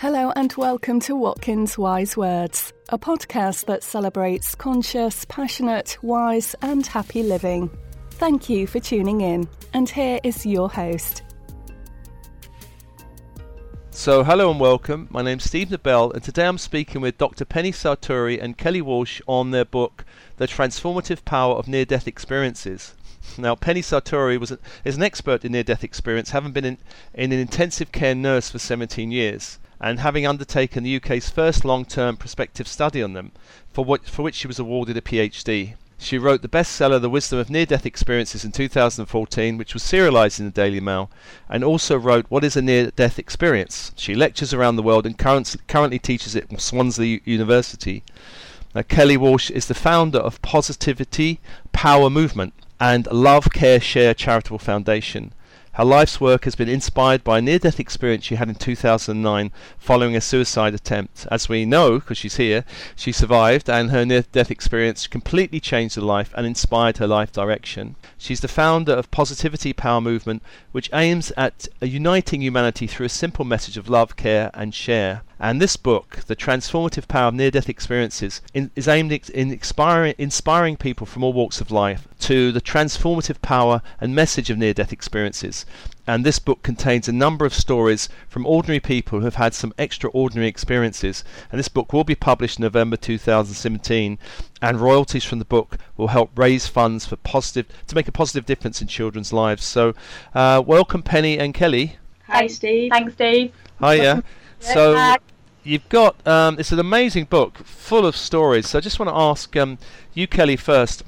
Hello and welcome to Watkins Wise Words, a podcast that celebrates conscious, passionate, wise, and happy living. Thank you for tuning in, and here is your host. So, hello and welcome. My name's Steve Nobel, and today I'm speaking with Dr. Penny Sartori and Kelly Walsh on their book, The Transformative Power of Near Death Experiences. Now, Penny Sartori was a, is an expert in near death experience, having been in, in an intensive care nurse for 17 years and having undertaken the UK's first long-term prospective study on them, for, what, for which she was awarded a PhD. She wrote the bestseller The Wisdom of Near Death Experiences in 2014, which was serialized in the Daily Mail, and also wrote What is a Near Death Experience? She lectures around the world and current, currently teaches at Swansea University. Now, Kelly Walsh is the founder of Positivity Power Movement and Love Care Share Charitable Foundation. Her life's work has been inspired by a near death experience she had in 2009 following a suicide attempt. As we know, because she's here, she survived, and her near death experience completely changed her life and inspired her life direction. She's the founder of Positivity Power Movement, which aims at uniting humanity through a simple message of love, care, and share. And this book, The Transformative Power of Near Death Experiences, in, is aimed at in inspiring, inspiring people from all walks of life to the transformative power and message of near death experiences. And this book contains a number of stories from ordinary people who have had some extraordinary experiences. And this book will be published in November 2017, and royalties from the book will help raise funds for positive to make a positive difference in children's lives. So, uh, welcome, Penny and Kelly. Hi, Steve. Thanks, Steve. Hiya. So, you've got um, it's an amazing book full of stories. So I just want to ask um, you, Kelly, 1st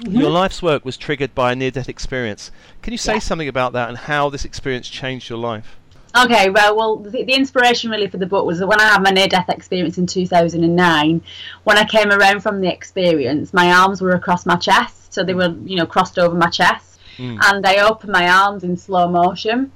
Mm-hmm. Your life's work was triggered by a near-death experience. Can you say Yeah. something about that and how this experience changed your life? Okay, well, well, the, the inspiration really for the book was that when I had my near-death experience in 2009, when I came around from the experience, my arms were across my chest, so they were, you know, crossed over my chest, Mm. and I opened my arms in slow motion,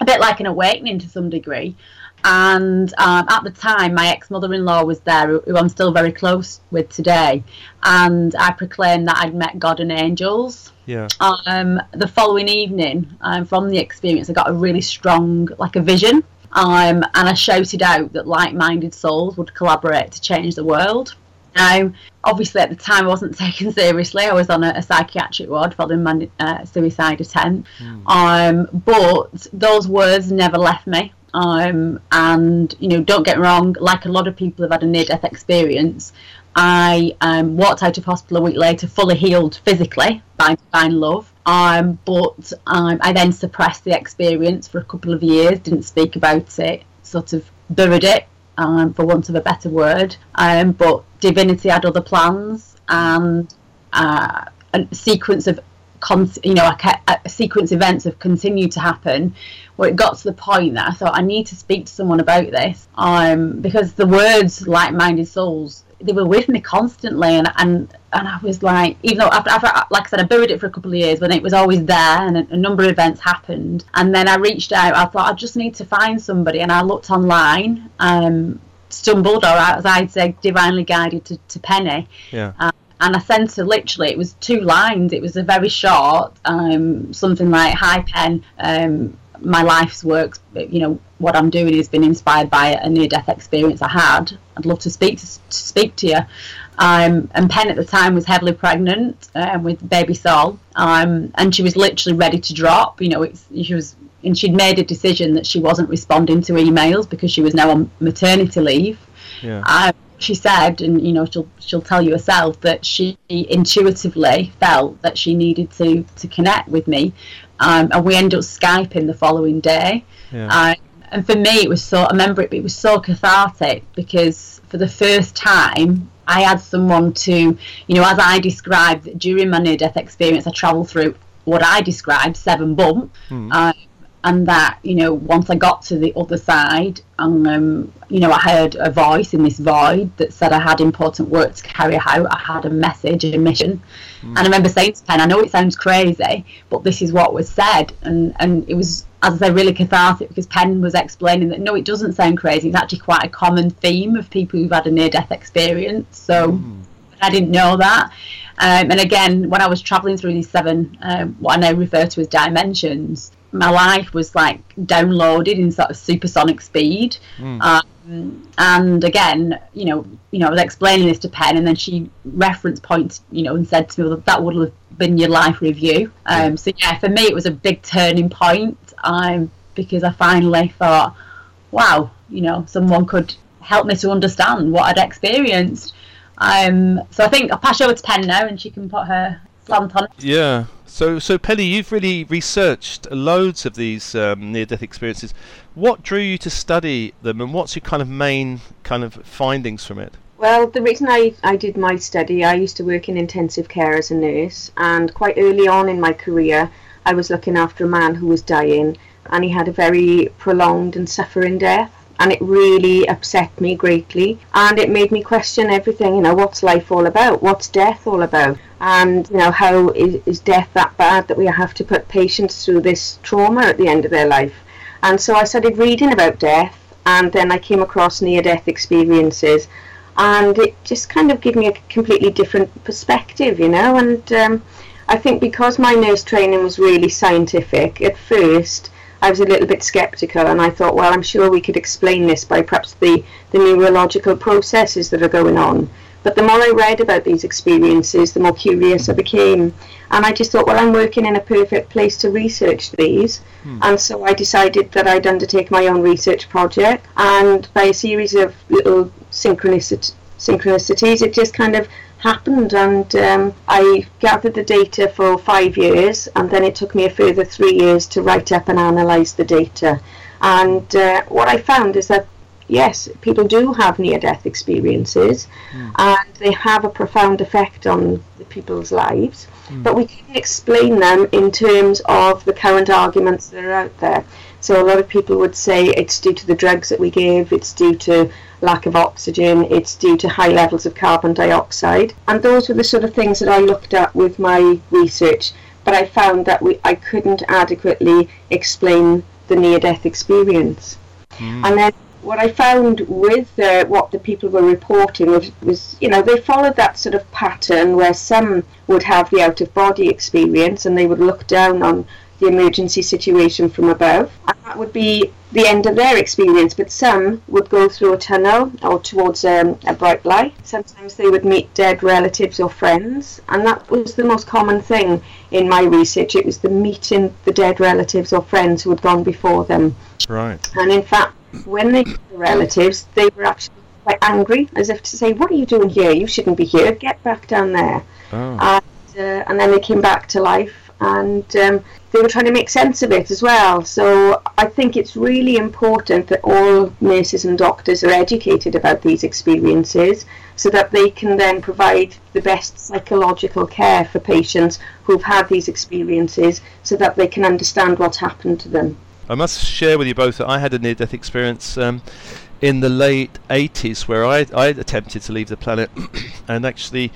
a bit like an awakening to some degree. And um, at the time, my ex-mother-in-law was there, who I'm still very close with today, and I proclaimed that I'd met God and angels. Yeah. um, the following evening um, from the experience, I got a really strong, like a vision. Um, and I shouted out that like minded souls would collaborate to change the world. Now, obviously, at the time, I wasn't taken seriously. I was on a, a psychiatric ward following my uh, suicide attempt. Um, but those words never left me. Um, and, you know, don't get wrong, like a lot of people have had a near death experience, I um, walked out of hospital a week later, fully healed physically by divine love. Um, but um, I then suppressed the experience for a couple of years, didn't speak about it, sort of buried it, um, for want of a better word. Um, but divinity had other plans, and uh, a sequence of con- you know, a, sequence of events have continued to happen where it got to the point that I thought I need to speak to someone about this um, because the words like-minded souls they were with me constantly and and, and I was like even though after, after like I said I buried it for a couple of years when it was always there and a, a number of events happened and then I reached out I thought I just need to find somebody and I looked online um, stumbled or as I'd say divinely guided to, to Penny Yeah. And I sent her literally it was two lines. It was a very short um, something like hi pen. Um, my life's work you know what I'm doing has been inspired by a near death experience I had. I'd love to speak to, to speak to you. Um, and Pen at the time was heavily pregnant um, with baby Sol. Um, and she was literally ready to drop. You know it's she was and she'd made a decision that she wasn't responding to emails because she was now on maternity leave. Yeah. um, she said, and you know, she'll she'll tell you herself that she intuitively felt that she needed to to connect with me, um, and we ended up skyping the following day. Yeah. Um, and for me, it was so. I remember it, it was so cathartic because for the first time, I had someone to, you know, as I described during my near-death experience, I travelled through what I described seven bumps. Um, and that you know once I got to the other side and um, you know I heard a voice in this void that said I had important work to carry out I had a message a mission. And I remember saying to Pen I know it sounds crazy but this is what was said. And and it was as I say really cathartic because Pen was explaining that no it doesn't sound crazy. It's actually quite a common theme of people who've had a near death experience. So I didn't know that. Um, and again, when I was traveling through these seven, um, what I now refer to as dimensions, my life was like downloaded in sort of supersonic speed. Mm. Um, and again, you know, you know, I was explaining this to Pen, and then she reference points, you know, and said to me well, that would have been your life review. Um, so yeah, for me, it was a big turning point. Um, because I finally thought, wow, you know, someone could help me to understand what I'd experienced. Um, so I think I'll pass over to Pen now, and she can put her slant on. Yeah. So, so Penny, you've really researched loads of these um, near-death experiences. What drew you to study them, and what's your kind of main kind of findings from it? Well, the reason I, I did my study, I used to work in intensive care as a nurse, and quite early on in my career, I was looking after a man who was dying, and he had a very prolonged and suffering death and it really upset me greatly. And it made me question everything you know what's life all about? What's death all about? And you know how is, is death that bad that we have to put patients through this trauma at the end of their life? And so i started reading about death and then i came across near death experiences and it just kind of gave me a completely different perspective you know? And um, i think because my nurse training was really scientific at first I was a little bit skeptical and I thought, well, I'm sure we could explain this by perhaps the, the neurological processes that are going on. But the more I read about these experiences, the more curious I became. And I just thought, well, I'm working in a perfect place to research these. Hmm. And so I decided that I'd undertake my own research project. And by a series of little synchronicities, it just kind of happened and um, I gathered the data for five years and then it took me a further three years to write up and analyse the data and uh, what I found is that yes people do have near-death experiences mm. and they have a profound effect on the people's lives mm. but we can explain them in terms of the current arguments that are out there so a lot of people would say it's due to the drugs that we give, it's due to lack of oxygen, it's due to high levels of carbon dioxide. And those were the sort of things that I looked at with my research, but I found that we, I couldn't adequately explain the near-death experience. Mm. And then what I found with uh, what the people were reporting was, was, you know, they followed that sort of pattern where some would have the out of body experience and they would look down on the emergency situation from above. And that would be the end of their experience, but some would go through a tunnel or towards um, a bright light. Sometimes they would meet dead relatives or friends, and that was the most common thing in my research. It was the meeting the dead relatives or friends who had gone before them. Right. And in fact, when they met the relatives, they were actually quite angry, as if to say, "What are you doing here? You shouldn't be here. Get back down there." Oh. And, uh, and then they came back to life, and um, they were trying to make sense of it as well. So I think it's really important that all nurses and doctors are educated about these experiences so that they can then provide the best psychological care for patients who've had these experiences so that they can understand what's happened to them. I must share with you both that I had a near death experience. Um, in the late 80s, where I, I attempted to leave the planet, and actually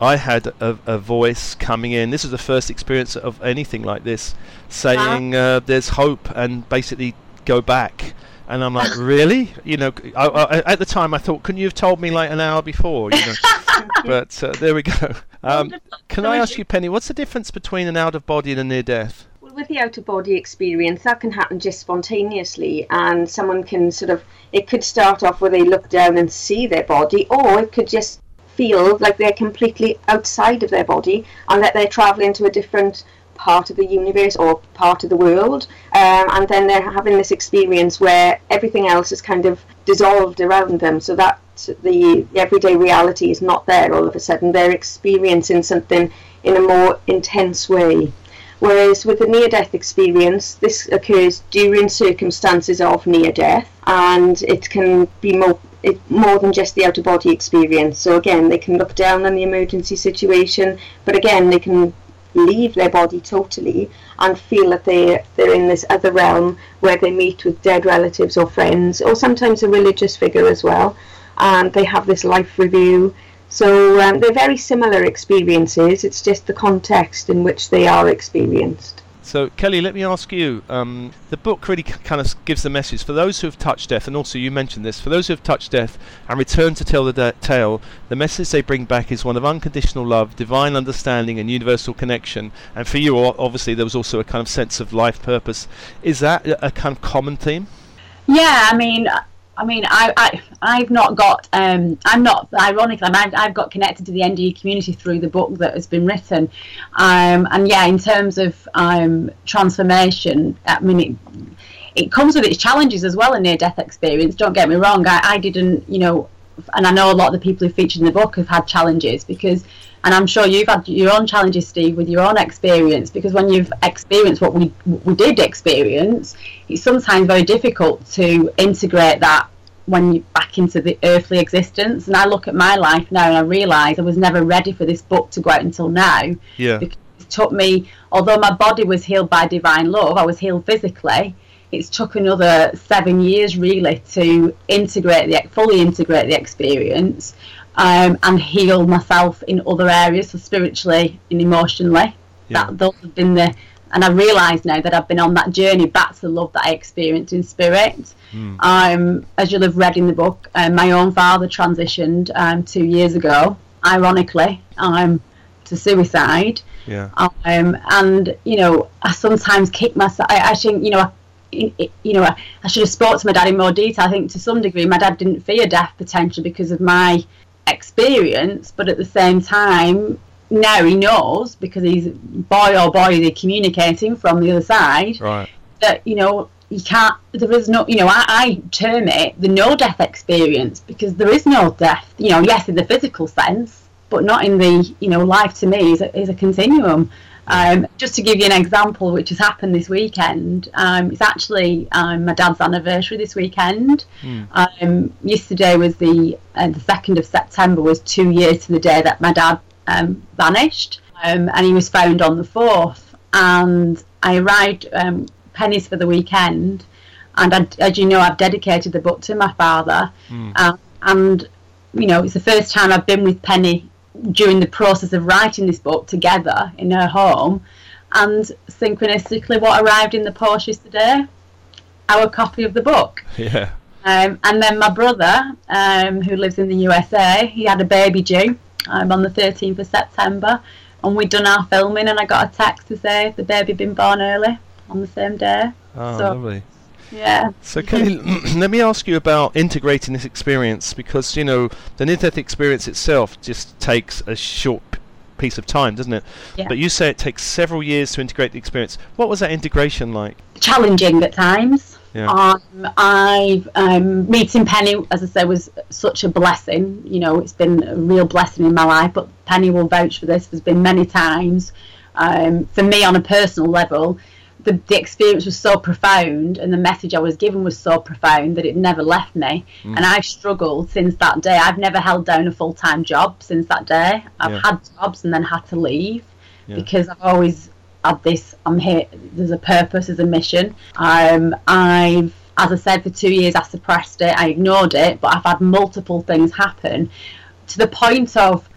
I had a, a, voice coming in. This was the first experience of anything like this, saying uh, "There's hope," and basically go back. And I'm like, really? You know, I, I, at the time I thought, couldn't you have told me like an hour before? You know, but uh, there we go. Um, can I ask you, Penny, what's the difference between an out of body and a near death? Well, with the out of body experience, that can happen just spontaneously, and someone can sort of. It could start off where they look down and see their body, or it could just feel like they're completely outside of their body and that they're traveling to a different part of the universe or part of the world. Um, and then they're having this experience where everything else is kind of dissolved around them so that the everyday reality is not there all of a sudden. They're experiencing something in a more intense way. Whereas with the near death experience this occurs during circumstances of near death and it can be more it, more than just the out of body experience. So again, they can look down on the emergency situation, but again, they can leave their body totally and feel that they they're in this other realm where they meet with dead relatives or friends, or sometimes a religious figure as well, and they have this life review. So um, they're very similar experiences. It's just the context in which they are experienced. So, Kelly, let me ask you. Um, the book really c- kind of gives the message for those who have touched death, and also you mentioned this. For those who have touched death and returned to tell the de- tale, the message they bring back is one of unconditional love, divine understanding, and universal connection. And for you, obviously, there was also a kind of sense of life purpose. Is that a, a kind of common theme? Yeah, I mean, I mean, I, I, I've not got, um, I'm not, ironically, I've, I've got connected to the NDE community through the book that has been written. Um, and yeah, in terms of um, transformation, I mean, it, it comes with its challenges as well, a near death experience. Don't get me wrong, I, I didn't, you know, and I know a lot of the people who featured in the book have had challenges because and I'm sure you've had your own challenges, Steve, with your own experience. Because when you've experienced what we we did experience, it's sometimes very difficult to integrate that when you're back into the earthly existence. And I look at my life now and I realise I was never ready for this book to go out until now. Yeah. Because it took me, although my body was healed by divine love, I was healed physically. It's took another seven years really to integrate the fully integrate the experience um, and heal myself in other areas, so spiritually and emotionally. Yeah. That those have been the, and I realise now that I've been on that journey back to the love that I experienced in spirit. Mm. Um, as you'll have read in the book, um, my own father transitioned um, two years ago, ironically, um, to suicide. Yeah. Um, and you know, I sometimes kick myself. I, I think you know. I, you know, I, I should have spoke to my dad in more detail. I think to some degree, my dad didn't fear death potentially because of my experience, but at the same time, now he knows because he's boy or boy they're communicating from the other side Right. that you know you can't. There is no, you know, I, I term it the no death experience because there is no death. You know, yes, in the physical sense, but not in the you know life. To me, is a, is a continuum. Um, just to give you an example, which has happened this weekend, um, it's actually um, my dad's anniversary this weekend. Mm. Um, yesterday was the uh, the second of September was two years to the day that my dad um, vanished, um, and he was found on the fourth. And I arrived um, Penny's for the weekend, and I, as you know, I've dedicated the book to my father, Mm. uh, and you know it's the first time I've been with Penny during the process of writing this book together in her home. And synchronistically, what arrived in the post yesterday? Our copy of the book. Yeah. Um, and then my brother, um, who lives in the USA, he had a baby due um, on the 13th of September. And we'd done our filming, and I got a text to say the baby had been born early on the same day. Oh, So- lovely. Yeah. So, Kelly, let me ask you about integrating this experience because you know the near-death experience itself just takes a short piece of time, doesn't it? Yeah. But you say it takes several years to integrate the experience. What was that integration like? challenging at times. Yeah. Um, I've um, meeting Penny, as I say, was such a blessing. You know, it's been a real blessing in my life. But Penny will vouch for this. There's been many times um, for me on a personal level. The, the experience was so profound, and the message I was given was so profound that it never left me. Mm. And I've struggled since that day. I've never held down a full time job since that day. I've Yeah. had jobs and then had to leave Yeah. because I've always had this. I'm here. There's a purpose. There's a mission. Um, I've, as I said, for two years I suppressed it. I ignored it, but I've had multiple things happen to the point of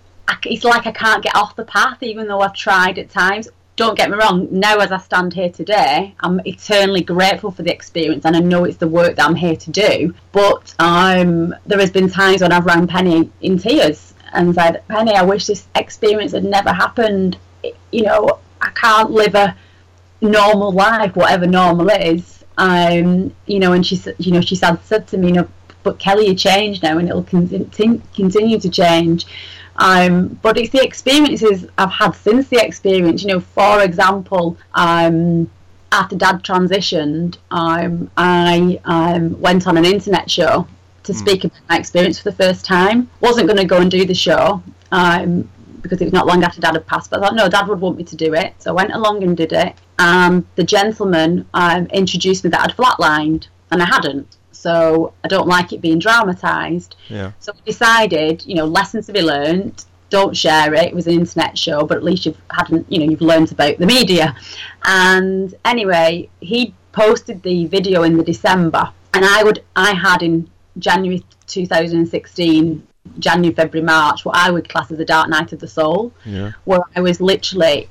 it's like I can't get off the path, even though I've tried at times. Don't get me wrong. Now, as I stand here today, I'm eternally grateful for the experience, and I know it's the work that I'm here to do. But um, there has been times when I've rang Penny in tears and said, "Penny, I wish this experience had never happened. You know, I can't live a normal life, whatever normal is." Um, you know, and she you know, she said, said to me, you know, but Kelly, you changed now, and it'll continue to change. Um, but it's the experiences I've had since the experience. You know, for example, um, after Dad transitioned, um, I um, went on an internet show to speak about my experience for the first time. wasn't going to go and do the show um, because it was not long after Dad had passed. But I thought, no, Dad would want me to do it, so I went along and did it. And the gentleman um, introduced me that I'd flatlined, and I hadn't. So I don't like it being dramatised. Yeah. So we decided, you know, lessons to be learned. Don't share it. It was an internet show, but at least you've hadn't, you know, you've learned about the media. And anyway, he posted the video in the December, and I would, I had in January 2016, January, February, March, what I would class as a dark night of the soul, Yeah. where I was literally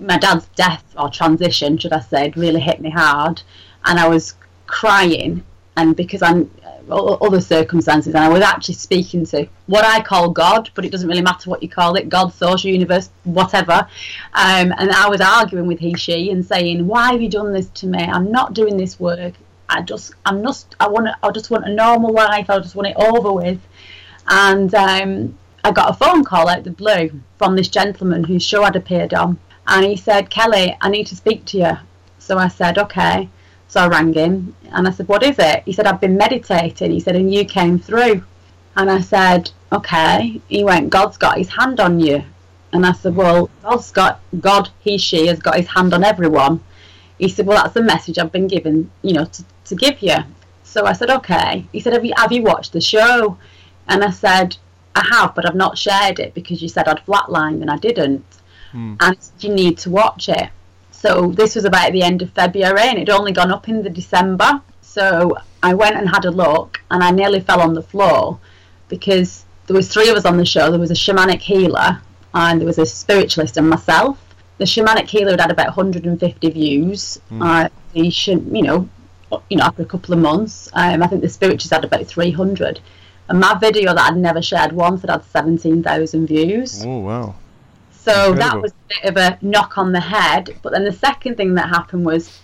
my dad's death or transition, should I say, really hit me hard, and I was crying, and because I'm other circumstances, and I was actually speaking to what I call God, but it doesn't really matter what you call it God, social universe, whatever. Um, and I was arguing with he, she, and saying, Why have you done this to me? I'm not doing this work. I just, I'm just, I want, I just want a normal life. I just want it over with. And um, I got a phone call out the blue from this gentleman whose show I'd appeared on, and he said, Kelly, I need to speak to you. So I said, Okay. So I rang him and I said, What is it? He said, I've been meditating. He said, And you came through. And I said, Okay. He went, God's got his hand on you. And I said, Well, God's got, God, he, she has got his hand on everyone. He said, Well, that's the message I've been given, you know, to, to give you. So I said, Okay. He said, Have you, have you watched the show? And I said, I have, but I've not shared it because you said I'd flatlined and I didn't. Mm. And you need to watch it. So this was about the end of February and it'd only gone up in the December. So I went and had a look and I nearly fell on the floor because there was three of us on the show. There was a shamanic healer and there was a spiritualist and myself. The shamanic healer had had about 150 views. Mm. Uh, you know, you know, after a couple of months, um, I think the spiritualist had about 300. And my video that I'd never shared once had had 17,000 views. Oh wow! So Incredible. that was a bit of a knock on the head. But then the second thing that happened was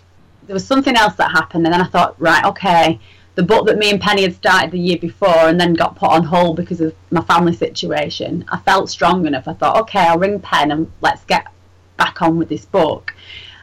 there was something else that happened, and then I thought, right, okay, the book that me and Penny had started the year before and then got put on hold because of my family situation. I felt strong enough. I thought, okay, I'll ring Pen and let's get back on with this book.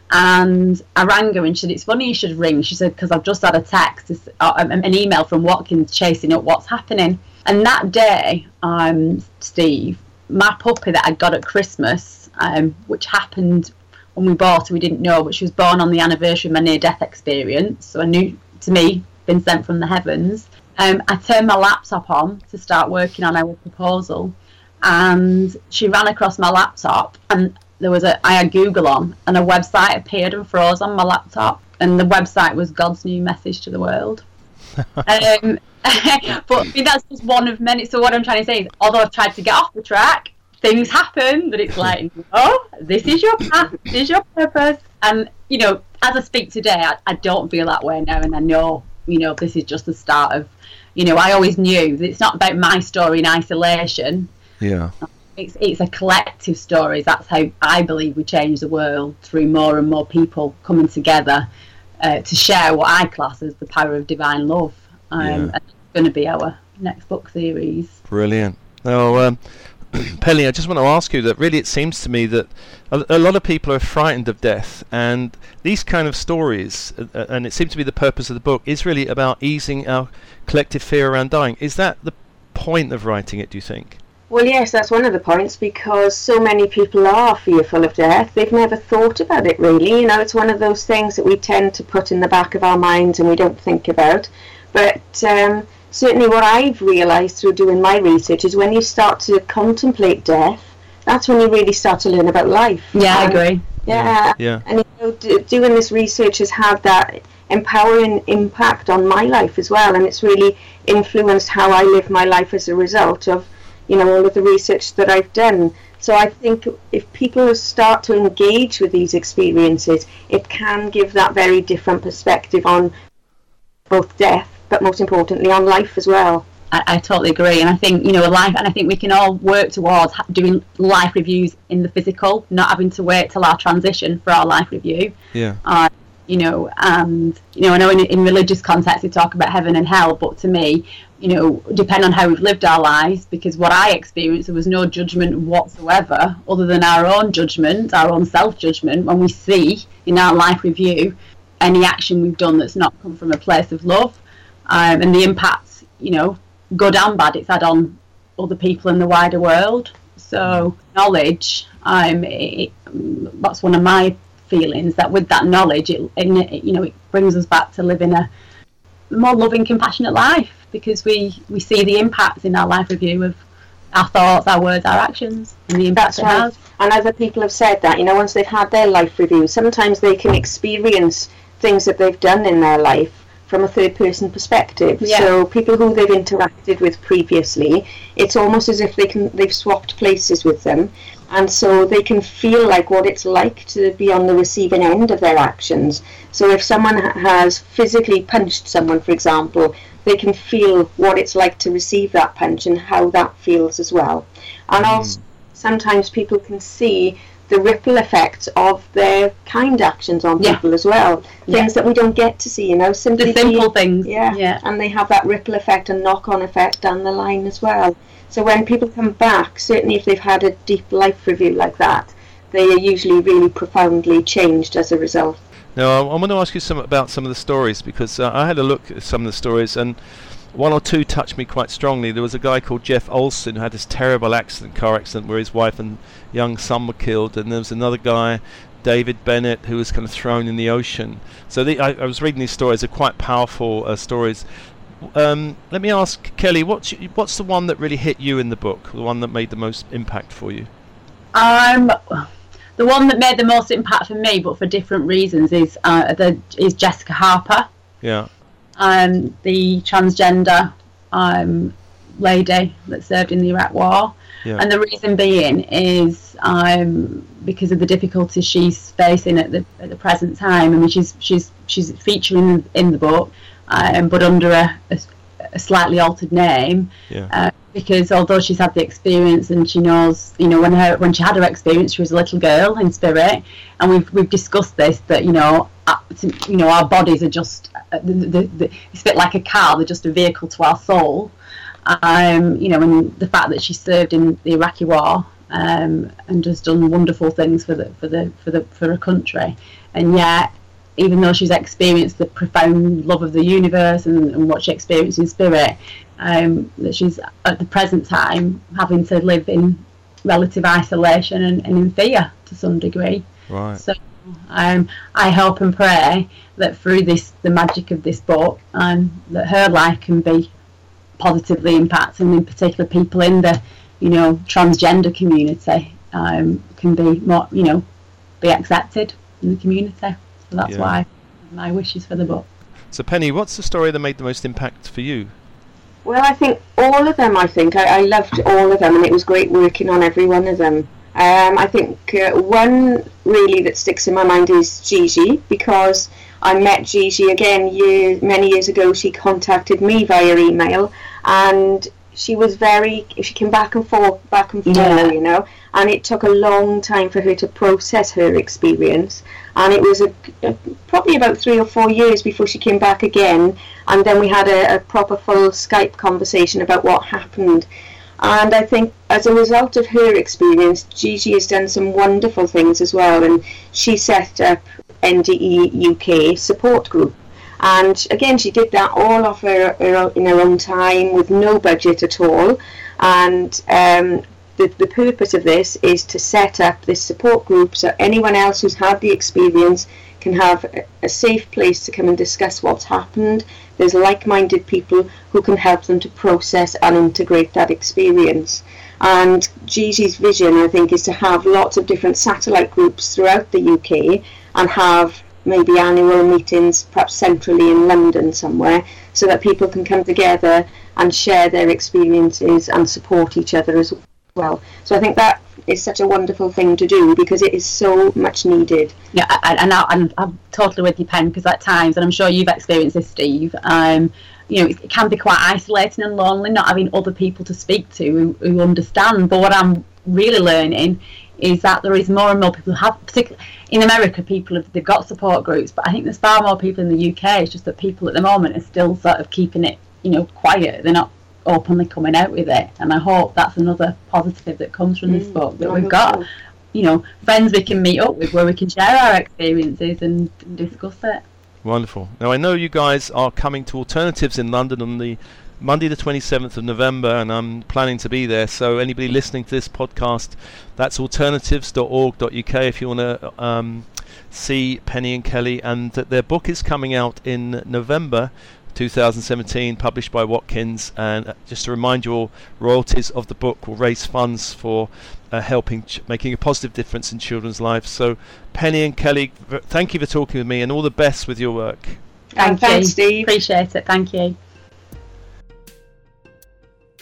And I rang her and she said, It's funny you should ring. She said, Because I've just had a text, uh, an email from Watkins chasing up what's happening. And that day, um, Steve, my puppy that I got at Christmas, um, which happened when we bought her, we didn't know, but she was born on the anniversary of my near death experience. So I knew, to me, been sent from the heavens. Um, I turned my laptop on to start working on our proposal, and she ran across my laptop, and there was a I had Google on, and a website appeared and froze on my laptop, and the website was God's new message to the world. um, but that's just one of many. So what I'm trying to say is, although I've tried to get off the track, things happen that it's like, oh, this is your path, this is your purpose. And you know, as I speak today, I, I don't feel that way now, and I know, you know, this is just the start of. You know, I always knew that it's not about my story in isolation. Yeah. It's it's a collective story. That's how I believe we change the world through more and more people coming together uh, to share what I class as the power of divine love. Um, yeah. And it's going to be our next book series. Brilliant. Now, um, Penny, I just want to ask you that really it seems to me that a, a, lot of people are frightened of death, and these kind of stories, uh, uh, and it seems to be the purpose of the book, is really about easing our collective fear around dying. Is that the point of writing it, do you think? Well, yes, that's one of the points because so many people are fearful of death. They've never thought about it really. You know, it's one of those things that we tend to put in the back of our minds and we don't think about. But um, certainly, what I've realised through doing my research is when you start to contemplate death, that's when you really start to learn about life. Yeah, I agree. Yeah, yeah. And you know, d- doing this research has had that empowering impact on my life as well, and it's really influenced how I live my life as a result of, you know, all of the research that I've done. So I think if people start to engage with these experiences, it can give that very different perspective on both death but most importantly on life as well. I, I, totally agree, and I think you know life, and I think we can all work towards doing life reviews in the physical, not having to wait till our transition for our life review. Yeah. Uh, you know, and you know, I know in, in religious contexts we talk about heaven and hell, but to me, you know, depend on how we've lived our lives, because what I experienced there was no judgment whatsoever, other than our own judgment, our own self judgment, when we see in our life review any action we've done that's not come from a place of love um, and the impact, you know, good and bad it's had on other people in the wider world. So knowledge, um, it, that's one of my feelings that with that knowledge, it, it, you know, it brings us back to living a more loving, compassionate life because we we see the impacts in our life review of our thoughts, our words, our actions, and the impact That's right. Has. And other people have said that, you know, once they've had their life review, sometimes they can experience things that they've done in their life from a third person perspective. Yeah. So people who they've interacted with previously, it's almost as if they can they've swapped places with them and so they can feel like what it's like to be on the receiving end of their actions. So if someone has physically punched someone, for example, they can feel what it's like to receive that punch and how that feels as well. And mm. also, sometimes people can see the ripple effects of their kind actions on yeah. people as well. Yeah. Things that we don't get to see, you know, simply the simple things. Yeah, yeah, and they have that ripple effect and knock-on effect down the line as well. So when people come back, certainly if they've had a deep life review like that, they are usually really profoundly changed as a result. Now, I, want to ask you some about some of the stories because uh, I had a look at some of the stories and one or two touched me quite strongly. There was a guy called Jeff Olsen who had this terrible accident, car accident, where his wife and young son were killed, and there was another guy, David Bennett, who was kind of thrown in the ocean. So the, I, I, was reading these stories; they're quite powerful uh, stories. Um, let me ask Kelly, what's what's the one that really hit you in the book? The one that made the most impact for you? Um, the one that made the most impact for me, but for different reasons, is uh, the is Jessica Harper. Yeah. Um, the transgender um, lady that served in the Iraq War. Yeah. And the reason being is um, because of the difficulties she's facing at the at the present time. I mean, she's she's she's featuring in the book, um, but under a, a, a, slightly altered name. Yeah. Uh, because although she's had the experience and she knows, you know, when her when she had her experience, she was a little girl in spirit, and we've we've discussed this that you know, uh, you know, our bodies are just uh, the, the, the, it's a bit like a car; they're just a vehicle to our soul. Um, you know, and the fact that she served in the Iraqi War um, and has done wonderful things for the for the for the for a country, and yet even though she's experienced the profound love of the universe and, and what she experienced in spirit, um, that she's at the present time having to live in relative isolation and, and in fear to some degree. Right. So um, I hope and pray that through this, the magic of this book, um, that her life can be positively impacted, and in particular people in the, you know, transgender community um, can be more, you know, be accepted in the community. So that's yeah. why my wishes for the book. So Penny, what's the story that made the most impact for you? Well, I think all of them. I think I, I loved all of them, and it was great working on every one of them. Um, I think uh, one really that sticks in my mind is Gigi because I met Gigi again year, many years ago. She contacted me via email, and she was very. She came back and forth, back and forth, yeah. you know, and it took a long time for her to process her experience. And it was a, a, probably about three or four years before she came back again. And then we had a, a, proper full Skype conversation about what happened. And I think as a result of her experience Gigi has done some wonderful things as well. And she set up NDE UK support group and again she did that all of her, her in her own time with no budget at all and um, the, the purpose of this is to set up this support group so anyone else who's had the experience can have a, a safe place to come and discuss what's happened. There's like minded people who can help them to process and integrate that experience. And Gigi's vision, I think, is to have lots of different satellite groups throughout the UK and have maybe annual meetings, perhaps centrally in London somewhere, so that people can come together and share their experiences and support each other as well. So I think that is such a wonderful thing to do because it is so much needed. Yeah, and, I, am I'm totally with you, Pen, because at times, and I'm sure you've experienced this, Steve. Um, you know, it, can be quite isolating and lonely not having other people to speak to who, who understand. But what I'm really learning is that there is more and more people who have, particularly in America, people have they've got support groups, but I think there's far more people in the UK. It's just that people at the moment are still sort of keeping it, you know, quiet. They're not openly coming out with it. And I hope that's another positive that comes from this mm, book that we've got, so. you know, friends we can meet up with where we can share our experiences and, and discuss it. Wonderful. Now I know you guys are coming to Alternatives in London on the Monday the 27th of November, and I'm planning to be there. So anybody listening to this podcast, that's alternatives.org.uk if you want to um, see Penny and Kelly, and their book is coming out in November 2017, published by Watkins. And uh, just to remind you all, royalties of the book will raise funds for uh, helping, ch- making a positive difference in children's lives. So, Penny and Kelly, thank you for talking with me, and all the best with your work. Thank Thanks, you, Steve. Appreciate it. Thank you.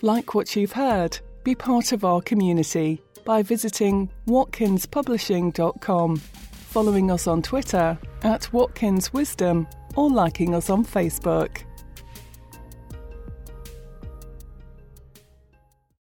Like what you've heard, be part of our community. by visiting watkinspublishing.com, following us on Twitter at Watkins Wisdom, or liking us on Facebook.